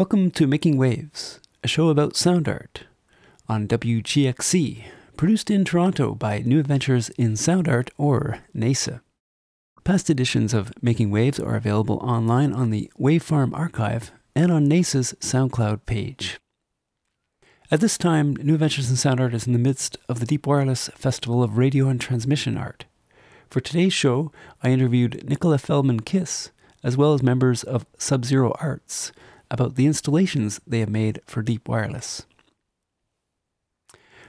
Welcome to Making Waves, a show about sound art on WGXC, produced in Toronto by New Adventures in Sound Art or NAISA. Past editions of Making Waves are available online on the Wavefarm archive and on NAISA's SoundCloud page. At this time, New Adventures in Sound Art is in the midst of the Deep Wireless Festival of Radio and Transmission Art. For today's show, I interviewed Nichola Feldman-Kiss, as well as members of SubZeroArts, about the installations they have made for Deep Wireless.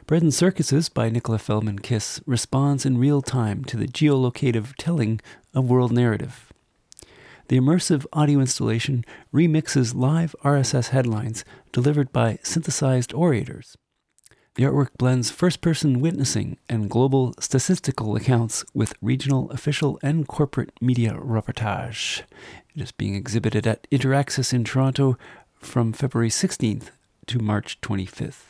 Bread and Circuses by Nichola Feldman-Kiss responds in real time to the geolocative telling of world narrative. The immersive audio installation remixes live RSS headlines delivered by synthesized orators. The artwork blends first person witnessing and global statistical accounts with regional, official, and corporate media reportage. It is being exhibited at InterAccess in Toronto from February 16th to March 25th.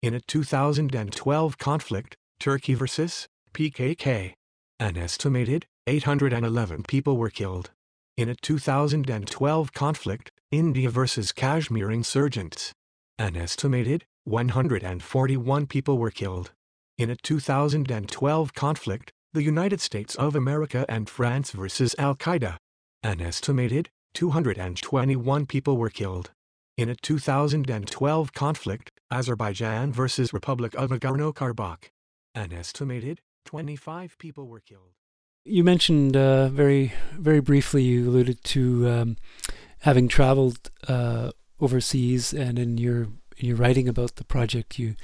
In a 2012 conflict, Turkey versus PKK, an estimated 811 people were killed. In a 2012 conflict, India versus Kashmir insurgents, an estimated 141 people were killed. In a 2012 conflict, the United States of America and France versus Al Qaeda, an estimated 221 people were killed. In a 2012 conflict, Azerbaijan versus Republic of Nagorno-Karabakh, an estimated 25 people were killed. You mentioned uh, very, very briefly. You alluded to um, having traveled uh, overseas, and in your in your writing about the project, you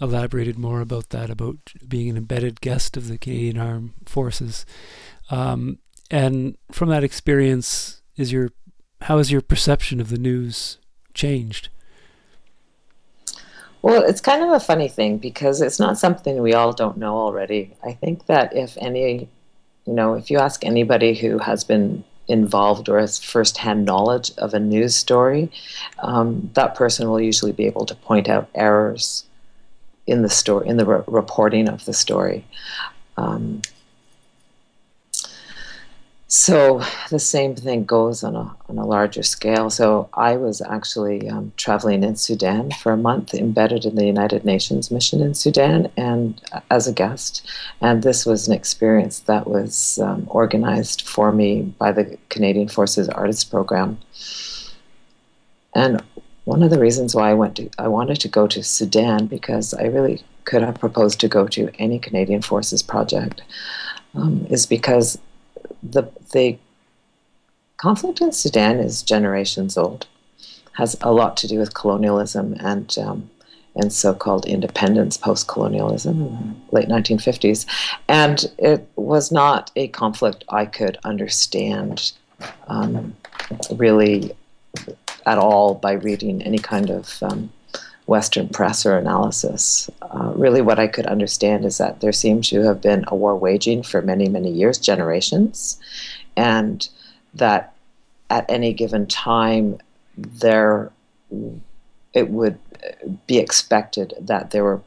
elaborated more about that, about being an embedded guest of the Canadian Armed Forces. Um, and from that experience, is your how has your perception of the news changed? Well, it's kind of a funny thing because it's not something we all don't know already. I think that if any, you know, if you ask anybody who has been involved or has firsthand knowledge of a news story, um, that person will usually be able to point out errors in the story, in the re- reporting of the story. Um, so the same thing goes on a on a larger scale. So I was actually um, traveling in Sudan for a month, embedded in the United Nations mission in Sudan, and uh, as a guest. And this was an experience that was um, organized for me by the Canadian Forces Artists Program. And one of the reasons why I went to I wanted to go to Sudan because I really could have proposed to go to any Canadian Forces project, um, is because the the conflict in Sudan is generations old, has a lot to do with colonialism and um, and so-called independence, post-colonialism in the late 1950s, and it was not a conflict I could understand um, really at all by reading any kind of um, Western press or analysis. Uh, really, what I could understand is that there seems to have been a war waging for many, many years, generations, and that at any given time there it would be expected that there were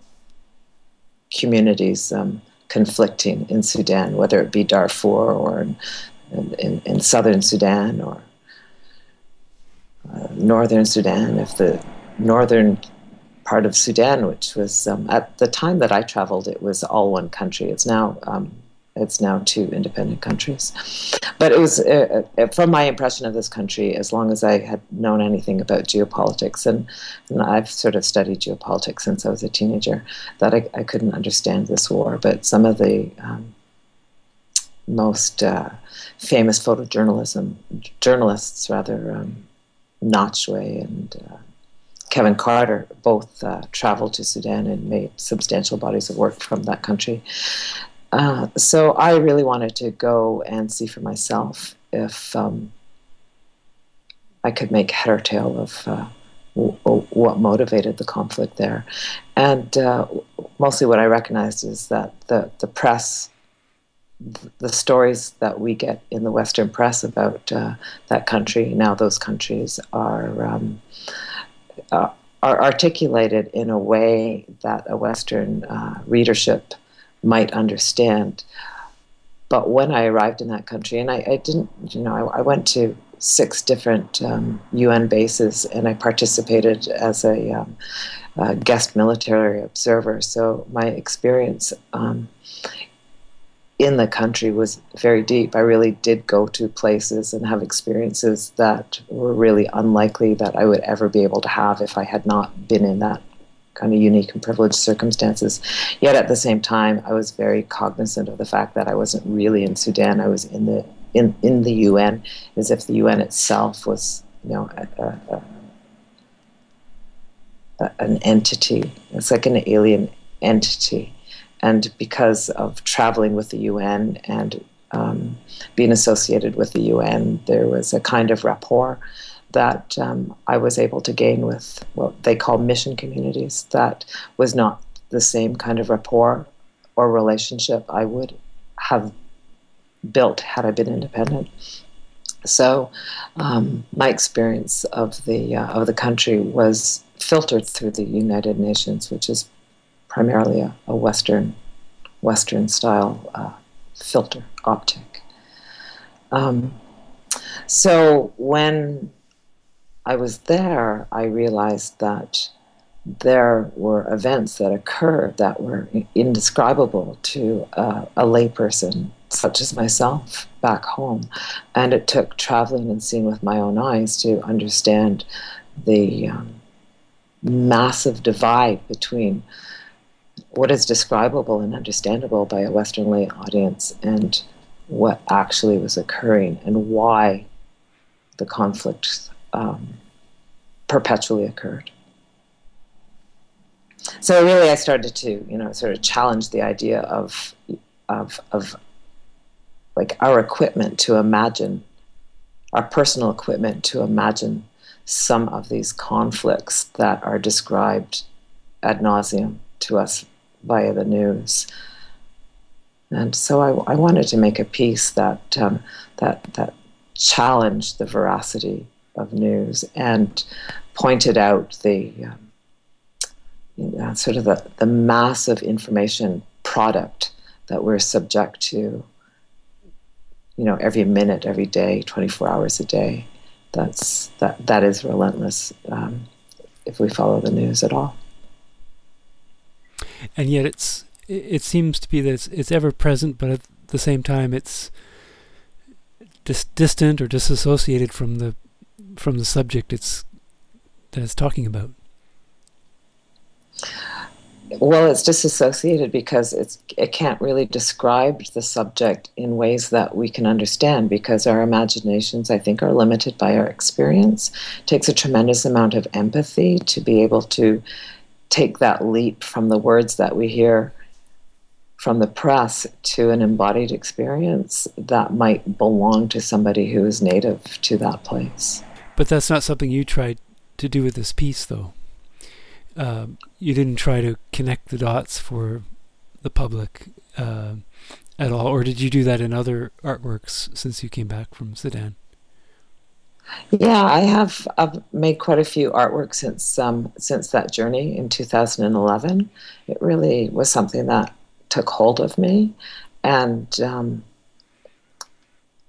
communities um, conflicting in Sudan, whether it be Darfur or in, in, in southern Sudan or uh, northern Sudan. If the northern part of Sudan, which was um, at the time that I traveled, it was all one country. It's now um, it's now two independent countries. But it was uh, uh, from my impression of this country, as long as I had known anything about geopolitics, and, and I've sort of studied geopolitics since I was a teenager, that I, I couldn't understand this war. But some of the um, most uh, famous photojournalism journalists, rather, um, Nachtwey and uh, Kevin Carter both uh, traveled to Sudan and made substantial bodies of work from that country. Uh, so I really wanted to go and see for myself if um, I could make head or tail of uh, w- w- what motivated the conflict there. And uh, mostly what I recognized is that the, the press, the stories that we get in the Western press about uh, that country, now those countries are. Um, uh, are articulated in a way that a Western uh, readership might understand. But when I arrived in that country, and I, I didn't, you know, I, I, went to six different um, UN bases, and I participated as a, um, a, guest military observer. So my experience um, in the country was very deep. I really did go to places and have experiences that were really unlikely that I would ever be able to have if I had not been in that kind of unique and privileged circumstances. Yet at the same time, I was very cognizant of the fact that I wasn't really in Sudan. I was in the in, in the UN, as if the UN itself was, you know, a, a, a, an entity. It's like an alien entity and because of traveling with the UN and um, being associated with the UN, there was a kind of rapport that um, I was able to gain with what they call mission communities. That was not the same kind of rapport or relationship I would have built had I been independent. So, um, my experience of the uh, of the country was filtered through the United Nations, which is primarily a, a Western, Western style uh, filter optic. Um, so when I was there, I realized that there were events that occurred that were indescribable to uh, a layperson such as myself back home. And it took traveling and seeing with my own eyes to understand the um, massive divide between what is describable and understandable by a Western lay audience and what actually was occurring and why the conflict um, perpetually occurred. So really, I started to, you know, sort of challenge the idea of, of, of like our equipment to imagine, our personal equipment to imagine some of these conflicts that are described ad nauseum to us via the news. And so I, I wanted to make a piece that um, that that challenged the veracity of news and pointed out the um, sort of the, the massive information product that we're subject to. You know, every minute, every day, 24 hours a day. That's that that is relentless um, if we follow the news at all and yet it's it seems to be that it's, it's ever present, but at the same time it's dis- distant or disassociated from the from the subject it's that it's talking about. Well, it's disassociated because it's it can't really describe the subject in ways that we can understand because our imaginations, I think, are limited by our experience. It takes a tremendous amount of empathy to be able to take that leap from the words that we hear from the press to an embodied experience that might belong to somebody who is native to that place. But that's not something you tried to do with this piece, though. Uh, you didn't try to connect the dots for the public uh, at all, or did you do that in other artworks since you came back from Sudan? Yeah, I have. I've made quite a few artworks since um, since that journey in 2011. It really was something that took hold of me, and um,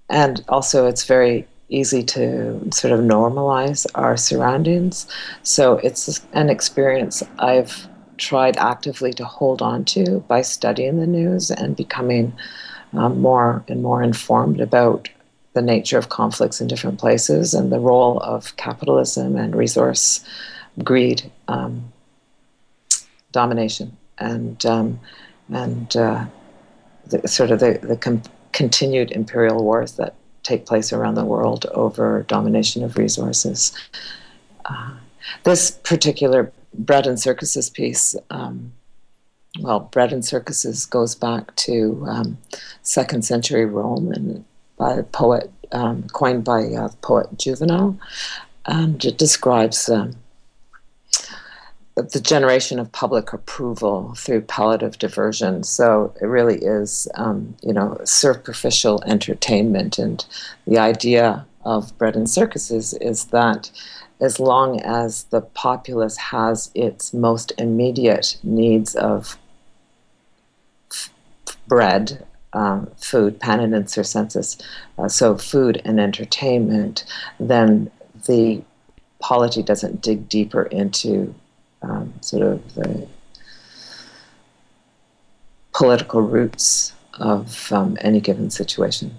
and also it's very easy to sort of normalize our surroundings. So it's an experience I've tried actively to hold on to by studying the news and becoming um, more and more informed about the nature of conflicts in different places and the role of capitalism and resource greed, um, domination, and um, and uh, the, sort of the, the com- continued imperial wars that take place around the world over domination of resources. Uh, this particular bread and circuses piece. Um, well, bread and circuses goes back to um, second century Rome and by a poet, um, coined by poet Juvenal, and it describes um, the generation of public approval through palliative diversion. So it really is, um, you know, superficial entertainment, and the idea of bread and circuses is that as long as the populace has its most immediate needs of bread um, food, panem and circenses, uh, so food and entertainment, then the polity doesn't dig deeper into um, sort of the political roots of um, any given situation.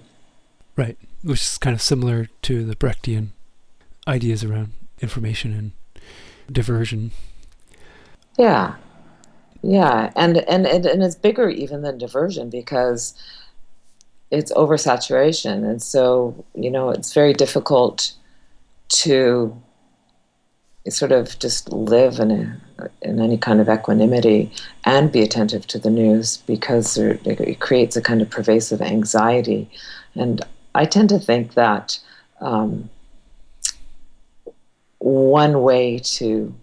Right, which is kind of similar to the Brechtian ideas around information and diversion. Yeah, yeah, and and and, and it's bigger even than diversion because it's oversaturation, and so you know it's very difficult to sort of just live in a, in any kind of equanimity and be attentive to the news because it creates a kind of pervasive anxiety, and I tend to think that. Um, one way to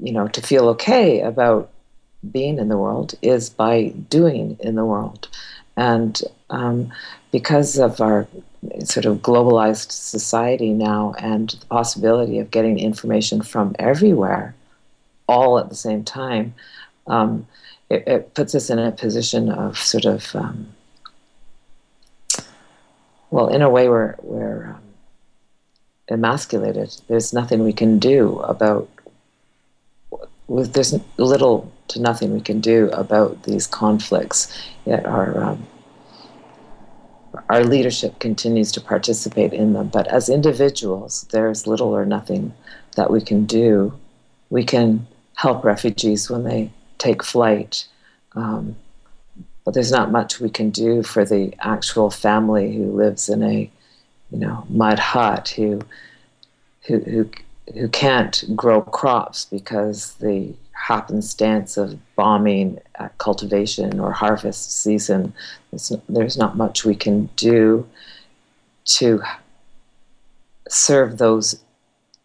you know to feel okay about being in the world is by doing in the world and um, because of our sort of globalized society now and the possibility of getting information from everywhere all at the same time um, it, it, puts us in a position of sort of um, well in a way where where um, emasculated. There's nothing we can do about. There's little to nothing we can do about these conflicts. Yet our um, our leadership continues to participate in them. But as individuals, there's little or nothing that we can do. We can help refugees when they take flight. Um, but there's not much we can do for the actual family who lives in a you know, mud hut who, who, who, who can't grow crops because the happenstance of bombing at cultivation or harvest season, there's not much we can do to serve those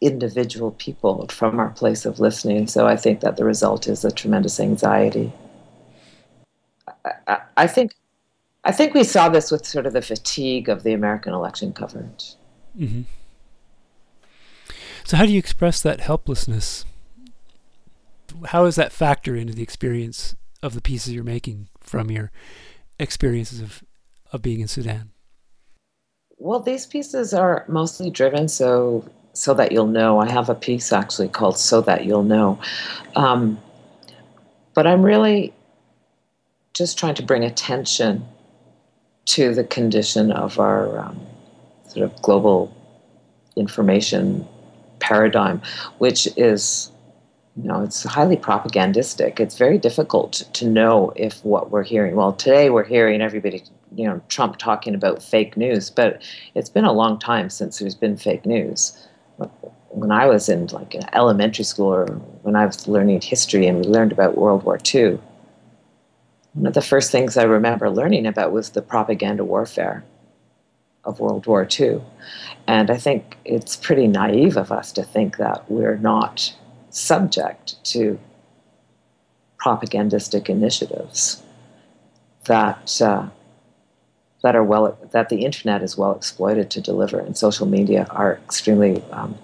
individual people from our place of listening. So I think that the result is a tremendous anxiety. I, I think I think we saw this with sort of the fatigue of the American election coverage. Mm-hmm. So, how do you express that helplessness? How does that factor into the experience of the pieces you're making from your experiences of, of being in Sudan? Well, these pieces are mostly driven so so that you'll know. I have a piece actually called "So That You'll Know," um, but I'm really just trying to bring attention to the condition of our um, sort of global information paradigm, which is, you know, it's highly propagandistic. It's very difficult to know if what we're hearing. Well, today we're hearing everybody, you know, Trump talking about fake news, but it's been a long time since there's been fake news. When I was in like elementary school or when I was learning history and we learned about World War II, one of the first things I remember learning about was the propaganda warfare of World War II. And I think it's pretty naive of us to think that we're not subject to propagandistic initiatives that uh, that are well that the internet is well exploited to deliver, and social media are extremely um,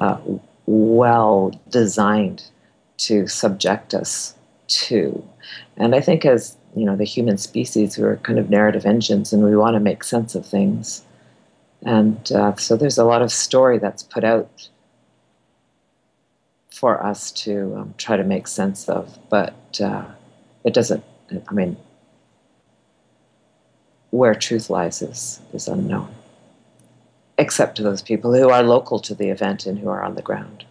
uh, well designed to subject us to. And I think as you know, the human species, we're kind of narrative engines, and we want to make sense of things. And uh, so there's a lot of story that's put out for us to um, try to make sense of, but uh, it doesn't. I mean, where truth lies is is unknown, except to those people who are local to the event and who are on the ground.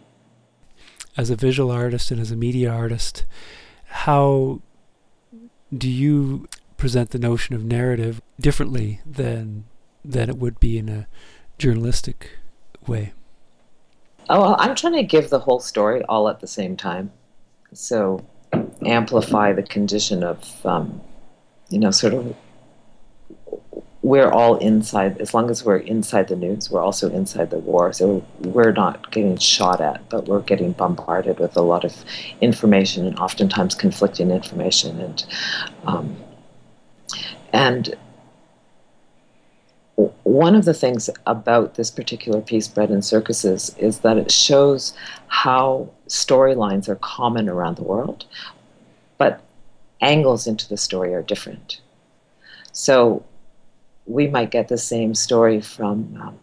As a visual artist and as a media artist, how do you present the notion of narrative differently than than it would be in a journalistic way? Oh, I'm trying to give the whole story all at the same time, so amplify the condition of, um, you know, sort of we're all inside, as long as we're inside the news, we're also inside the war. So we're not getting shot at, but we're getting bombarded with a lot of information and oftentimes conflicting information. And, um, and one of the things about this particular piece, Bread and Circuses, is that it shows how storylines are common around the world, but angles into the story are different. So we might get the same story from, um,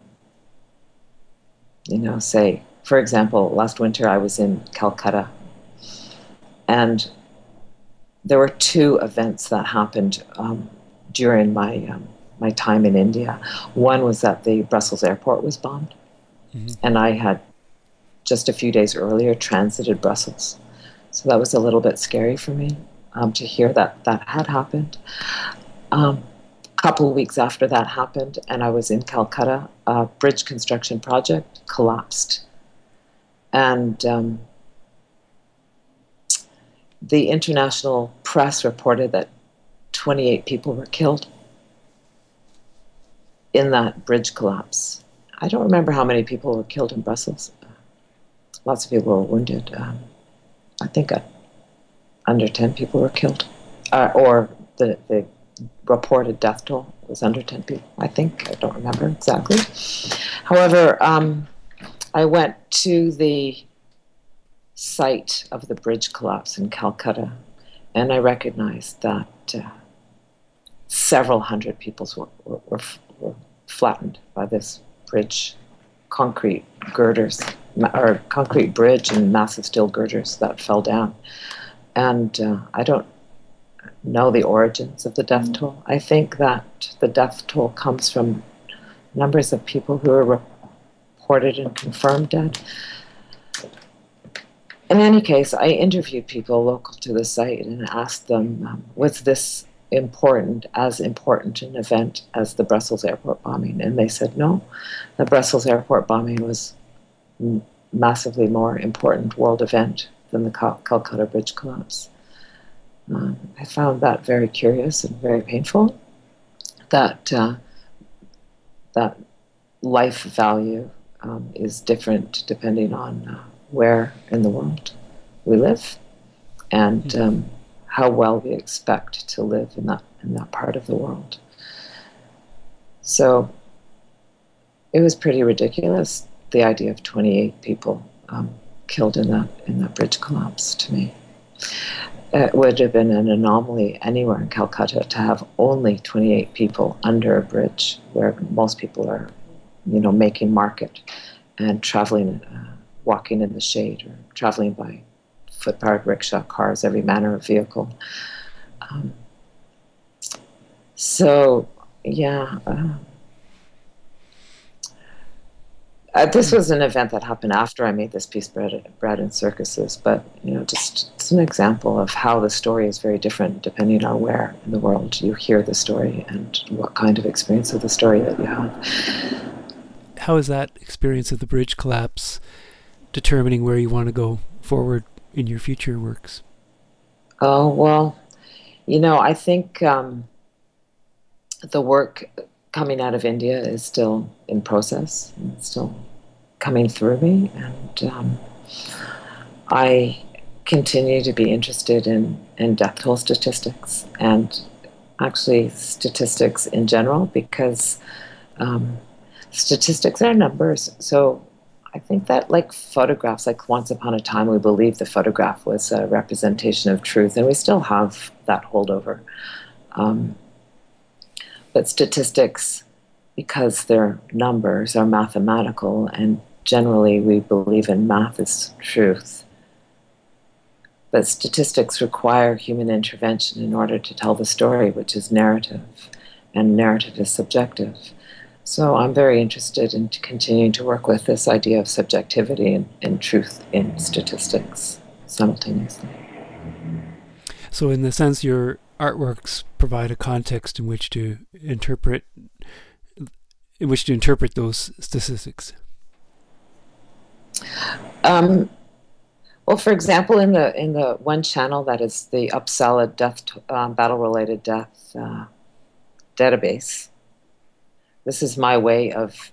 you know, say, for example, last winter I was in Calcutta and there were two events that happened um, during my um, my time in India. One was that the Brussels airport was bombed, mm-hmm. and I had just a few days earlier transited Brussels, so that was a little bit scary for me um, to hear that that had happened. Um, a couple of weeks after that happened, and I was in Calcutta, a bridge construction project collapsed, and um, the international press reported that 28 people were killed in that bridge collapse. I don't remember how many people were killed in Brussels. Lots of people were wounded. Um, I think uh, under 10 people were killed, uh, or the, the reported death toll was under 10 people. I think, I don't remember exactly. However, um, I went to the site of the bridge collapse in Calcutta, and I recognized that uh, several hundred people were, were, were, were, flattened by this bridge, concrete girders, or concrete bridge and massive steel girders that fell down. And uh, I don't know the origins of the death toll. I think that the death toll comes from numbers of people who are reported and confirmed dead in any case, I interviewed people local to the site and asked them, um, was this important, as important an event as the Brussels airport bombing? And they said no. The Brussels airport bombing was m- massively more important world event than the Cal- Calcutta Bridge collapse. Um, I found that very curious and very painful. That uh, that life value um, is different depending on uh, where in the world we live and hmm. um, how well we expect to live in that in that part of the world. So it was pretty ridiculous the idea of 28 people um, killed in that in that bridge collapse to me. It would have been an anomaly anywhere in Calcutta to have only 28 people under a bridge where most people are, you know, making market and traveling uh, walking in the shade or traveling by foot-powered rickshaw, cars, every manner of vehicle. Um, so, yeah. Uh, uh, this was an event that happened after I made this piece, Bread, Bread and Circuses, but you know, just it's an example of how the story is very different depending on where in the world you hear the story and what kind of experience of the story that you have. How is that experience of the bridge collapse determining where you want to go forward in your future works? Oh, well, you know, I think um, the work coming out of India is still in process, and still coming through me. And um, I continue to be interested in, in death toll statistics and actually statistics in general because um, statistics are numbers. So I think that, like photographs, like once upon a time, we believed the photograph was a representation of truth, and we still have that holdover. Um, but statistics, because they're numbers, are mathematical, and generally we believe in math as truth. But statistics require human intervention in order to tell the story, which is narrative, and narrative is subjective. So I'm very interested in continuing to work with this idea of subjectivity and, and truth in statistics simultaneously. So, in the sense, your artworks provide a context in which to interpret, in which to interpret those statistics. Um, well, for example, in the in the one channel that is the Uppsala death um, battle related death uh, database, this is my way of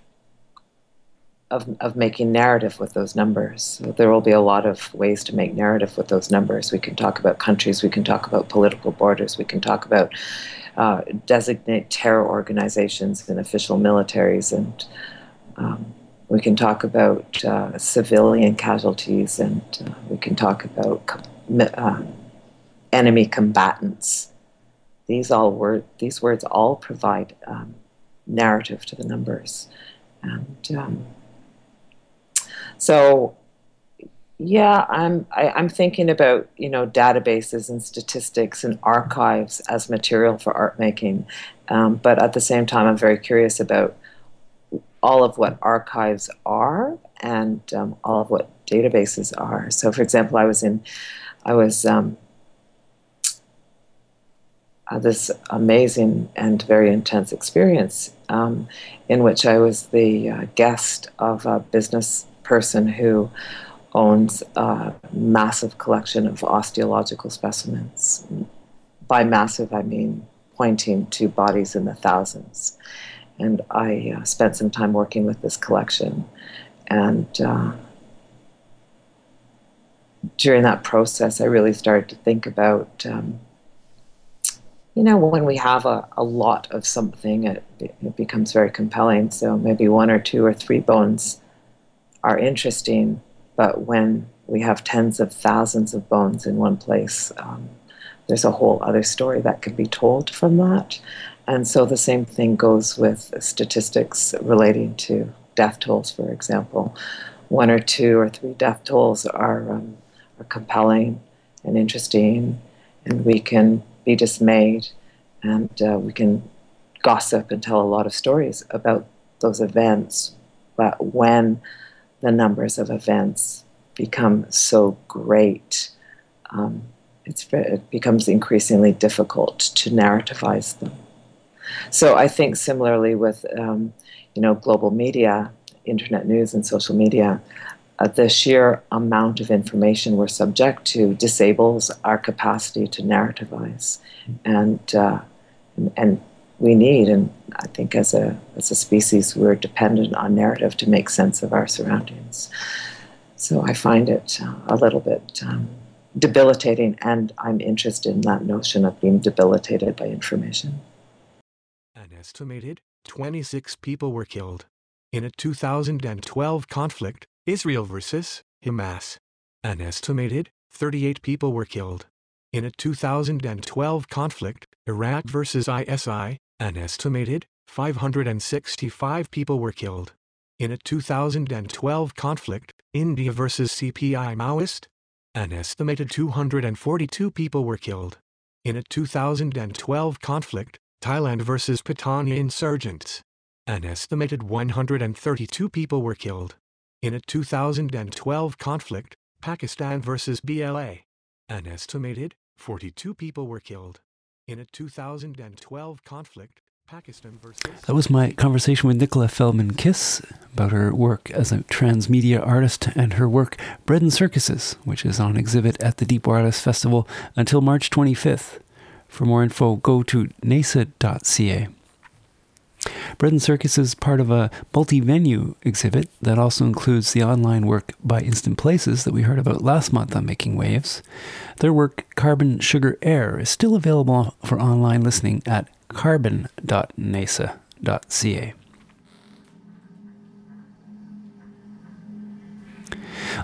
of, of making narrative with those numbers. There will be a lot of ways to make narrative with those numbers. We can talk about countries, we can talk about political borders, we can talk about uh, designate terror organizations and official militaries, and um, we can talk about uh, civilian casualties, and uh, we can talk about uh, enemy combatants these all word these words all provide um, narrative to the numbers, and um, so yeah, I'm I, am i am thinking about you know databases and statistics and archives as material for art making, um, but at the same time, I'm very curious about all of what archives are and um, all of what databases are. So, for example, I was in, I was um, uh, this amazing and very intense experience um, in which I was the uh, guest of a business person who owns a massive collection of osteological specimens. By massive, I mean pointing to bodies in the thousands. And I uh, spent some time working with this collection. And uh, during that process, I really started to think about, um, you know, when we have a, a lot of something, it, it becomes very compelling. So maybe one or two or three bones are interesting, but when we have tens of thousands of bones in one place, um, there's a whole other story that can be told from that. And so the same thing goes with statistics relating to death tolls, for example. One or two or three death tolls are, um, are compelling and interesting, and we can be dismayed and uh, we can gossip and tell a lot of stories about those events. But when the numbers of events become so great, um, it becomes increasingly difficult to narrativize them. So I think similarly with um, you know global media, internet news, and social media, uh, the sheer amount of information we're subject to disables our capacity to narrativize, and uh, and we need, and I think as a as a species, we're dependent on narrative to make sense of our surroundings. So I find it uh, a little bit. Um, debilitating, and I'm interested in that notion of being debilitated by information An estimated 26 people were killed. In a 2012 conflict, Israel versus Hamas, an estimated 38 people were killed. In a 2012 conflict, Iraq versus ISI, an estimated 565 people were killed. In a 2012 conflict, India versus CPI Maoist, an estimated 242 people were killed. In a 2012 conflict, Thailand versus Patani insurgents. An estimated 132 people were killed. In a 2012 conflict, Pakistan versus BLA. An estimated 42 people were killed. In a 2012 conflict, Pakistan versus. That was my conversation with Nichola Feldman-Kiss about her work as a transmedia artist and her work Bread and Circuses, which is on exhibit at the Deep Wireless Festival until March 25th. For more info, go to naisa.ca. Bread and Circus is part of a multi venue exhibit that also includes the online work by Instant Places that we heard about last month on Making Waves. Their work, Carbon Sugar Air, is still available for online listening at carbon.naisa.ca.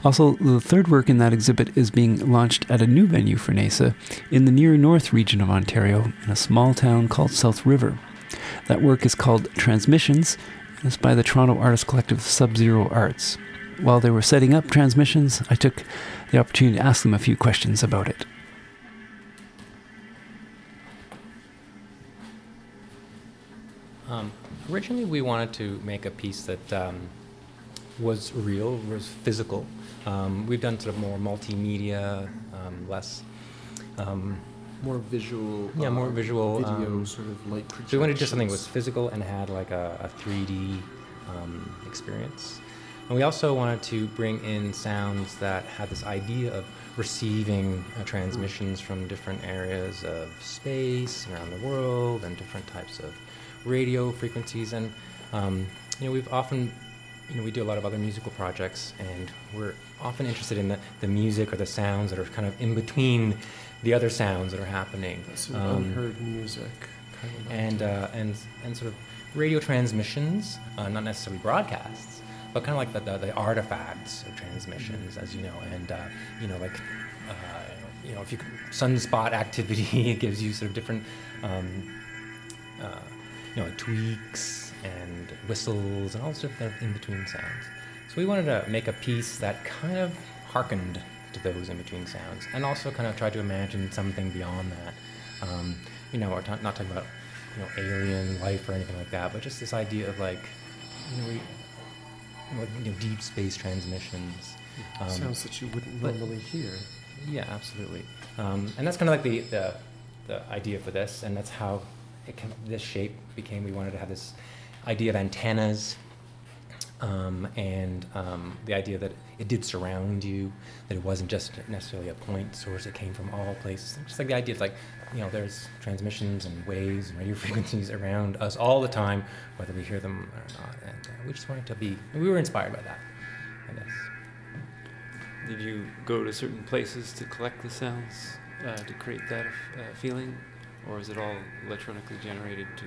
Also, the third work in that exhibit is being launched at a new venue for NAISA in the near north region of Ontario, in a small town called South River. That work is called Transmissions, and it's by the Toronto artist collective SubZeroArts. While they were setting up Transmissions, I took the opportunity to ask them a few questions about it. Um, originally, we wanted to make a piece that um, was real, was physical. Um, we've done sort of more multimedia, um, less. Um, more visual. Yeah, more um, visual. Video um, sort of light So we wanted to do something that was physical and had like a, a 3D um, experience. And we also wanted to bring in sounds that had this idea of receiving uh, transmissions from different areas of space around the world and different types of radio frequencies. And you know, we've often you know, we do a lot of other musical projects, and we're often interested in the, the music or the sounds that are kind of in between the other sounds that are happening. Some um, unheard music. Kind of and, uh, and, and sort of radio transmissions, uh, not necessarily broadcasts, but kind of like the, the, the artifacts of transmissions, as you know, and uh, you know, like uh, you know, if you sunspot activity, it gives you sort of different, um, uh, you know, like tweaks and whistles and all sorts of in between sounds. So we wanted to make a piece that kind of harkened to those in between sounds, and also kind of tried to imagine something beyond that. Um, you know, we're ta- not talking about you know alien life or anything like that, but just this idea of like, you know, we, you know, you know deep space transmissions. Um, Sounds that you wouldn't normally hear. yeah, absolutely. Um, and that's kind of like the, the the idea for this, and that's how it can, this shape became. We wanted to have this idea of antennas, um, and um, the idea that it did surround you, that it wasn't just necessarily a point source. It came from all places. Just like the idea of like, you know, there's transmissions and waves and radio frequencies around us all the time, whether we hear them or not. And uh, we just wanted to be. We were inspired by that, I guess. Did you go to certain places to collect the sounds uh, to create that uh, feeling, or is it all electronically generated to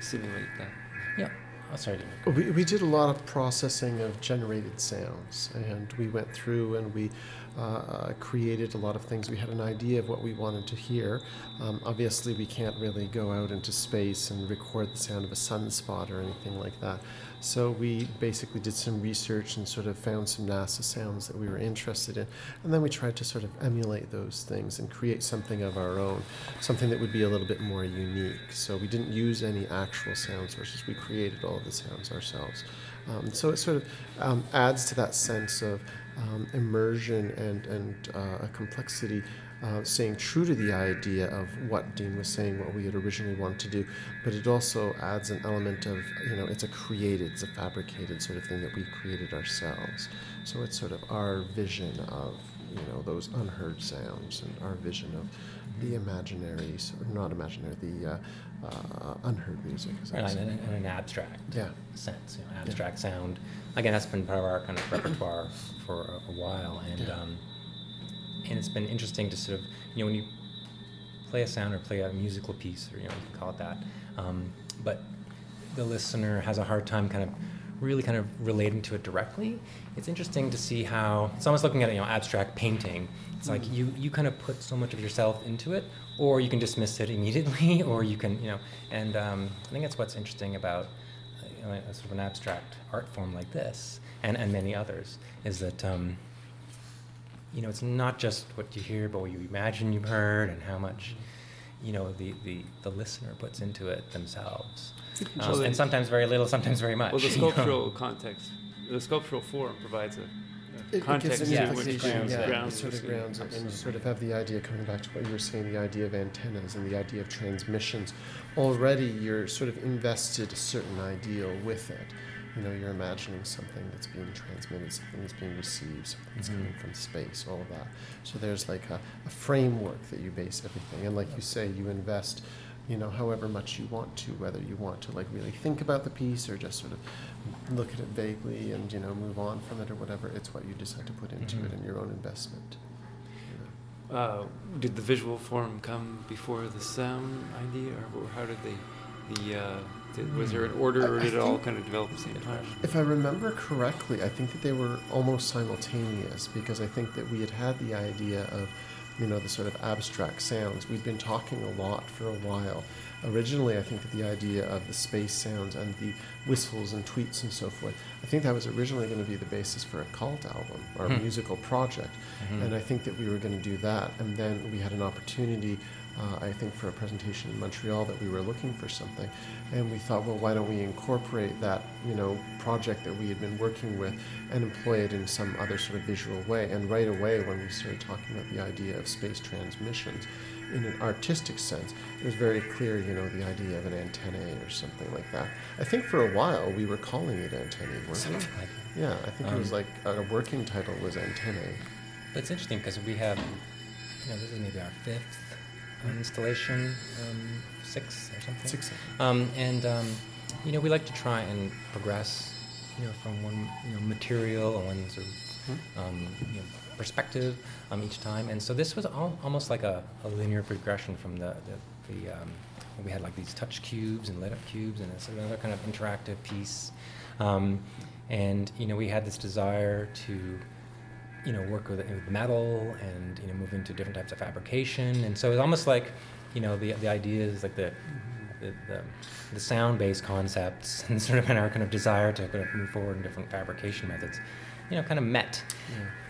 simulate that? Yeah. Oh, sorry. We, we did a lot of processing of generated sounds, and we went through and we uh, uh, created a lot of things. We had an idea of what we wanted to hear. Um, obviously, we can't really go out into space and record the sound of a sunspot or anything like that. So we basically did some research and sort of found some NASA sounds that we were interested in, and then we tried to sort of emulate those things and create something of our own, something that would be a little bit more unique. So we didn't use any actual sound sources. We created all of the sounds ourselves. Um, so it sort of um, adds to that sense of um, immersion and and uh, a complexity. Uh, staying true to the idea of what Dean was saying, what we had originally wanted to do, but it also adds an element of, you know, it's a created, it's a fabricated sort of thing that we created ourselves. So it's sort of our vision of, you know, those unheard sounds and our vision of the imaginary, or not imaginary, the uh, uh, unheard music. Right, in, in an abstract Yeah. sense, you know, abstract sound. Again, that's been part of our kind of repertoire for a, a while, and Yeah. um, and it's been interesting to sort of, you know, when you play a sound or play a musical piece, or you know, you can call it that, um, but the listener has a hard time kind of really kind of relating to it directly. It's interesting to see how it's almost looking at you know abstract painting. It's like you you kind of put so much of yourself into it, or you can dismiss it immediately, or you can you know. And um, I think that's what's interesting about uh, you know, a sort of an abstract art form like this, and and many others, is that. Um, you know, it's not just what you hear, but what you imagine you've heard, and how much, you know, the, the, the listener puts into it themselves. Um, Well, and sometimes very little, sometimes very much. Well, the you know. sculptural context, the sculptural form provides a, a It, it context gives an yeah, which grounds, yeah, it sort of grounds it, and you sort of have the idea coming back to what you were saying, the idea of antennas and the idea of transmissions. Already, you're sort of invested a certain ideal with it. You know, you're imagining something that's being transmitted, something that's being received, something that's coming from space, all of that. So there's like a, a framework that you base everything, and like you say, you invest. You know, however much you want to, whether you want to like really think about the piece or just sort of look at it vaguely and you know move on from it or whatever. It's what you decide to put into it Mhm. and your own investment. you know. Uh, did the visual form come before the sound idea, or how did they? The uh, did, was there an order, or I did it all kind of develop at the same time? If I remember correctly, I think that they were almost simultaneous because I think that we had had the idea of, you know, the sort of abstract sounds. We'd been talking a lot for a while. Originally, I think that the idea of the space sounds and the whistles and tweets and so forth, I think that was originally going to be the basis for a cult album or a Hmm. musical project. Mhm. And I think that we were going to do that. And then we had an opportunity, uh, I think, for a presentation in Montreal that we were looking for something. And we thought, well, why don't we incorporate that, you know, project that we had been working with and employ it in some other sort of visual way? And right away, when we started talking about the idea of space transmissions, in an artistic sense, it was very clear, you know, the idea of an antennae or something like that. I think for a while we were calling it antennae, weren't we? Something like that. Yeah, I think it was Um, like a working title was antennae. But it's interesting because we have, you know, this is maybe our fifth installation, um, six or something. Six. Um, and um, you know, we like to try and progress, you know, from one you know material or one sort of um, you know, perspective um, each time. And so this was al- almost like a, a linear progression from the the, the um, we had like these touch cubes and lit up cubes and it's another kind of interactive piece. Um, and you know we had this desire to you know work with, with metal and you know move into different types of fabrication, and so it's almost like you know the the ideas like the the, the, the sound-based concepts and sort of our kind of desire to kind of move forward in different fabrication methods, you know, kind of met.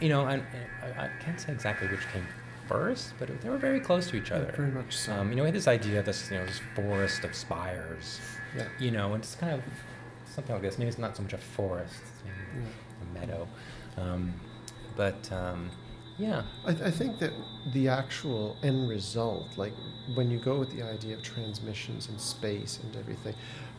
You know, and, and I, I can't say exactly which came first, but it, they were very close to each Yeah, other. very much so. Um, you know, we had this idea of this, you know, this forest of spires. Yeah. You know, and it's kind of something like this. Maybe it's not so much a forest, it's maybe Yeah. a meadow. Um, but um, yeah, I, I think that the actual end result, like when you go with the idea of transmissions and space and everything,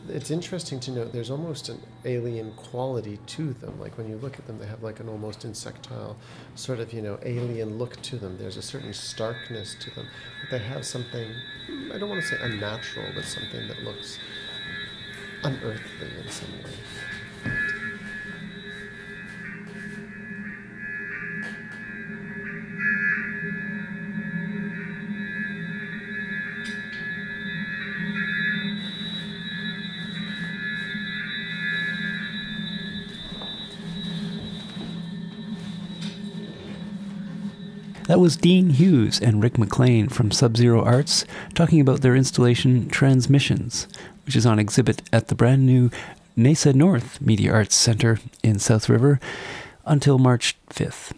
it's interesting to note there's almost an alien quality to them. Like when you look at them, they have like an almost insectile, sort of, you know, alien look to them. There's a certain starkness to them. But they have something, I don't want to say unnatural, but something that looks unearthly in some way. That was Dean Hughes and Rick McLean from SubZeroArts talking about their installation Transmissions, which is on exhibit at the brand new NAISA North Media Arts Center in South River until March 5th.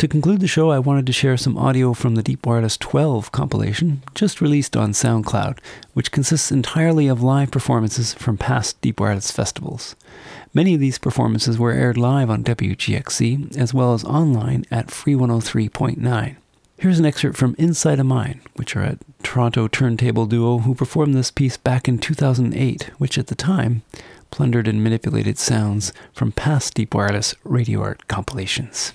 To conclude the show, I wanted to share some audio from the Deep Wireless 12 compilation, just released on SoundCloud, which consists entirely of live performances from past Deep Wireless festivals. Many of these performances were aired live on WGXC, as well as online at Free 103.9. Here's an excerpt from Insideamind, which are a Toronto turntable duo who performed this piece back in 2008, which at the time plundered and manipulated sounds from past Deep Wireless radio art compilations.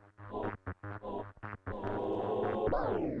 Oh!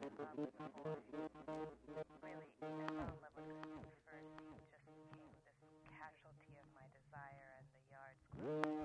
casualty of my desire and the yard's closure.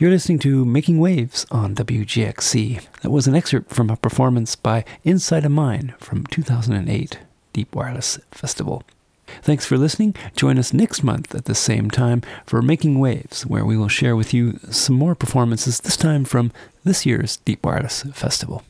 You're listening to Making Waves on WGXC. That was an excerpt from a performance by Insideamind from 2008 Deep Wireless Festival. Thanks for listening. Join us next month at the same time for Making Waves, where we will share with you some more performances, this time from this year's Deep Wireless Festival.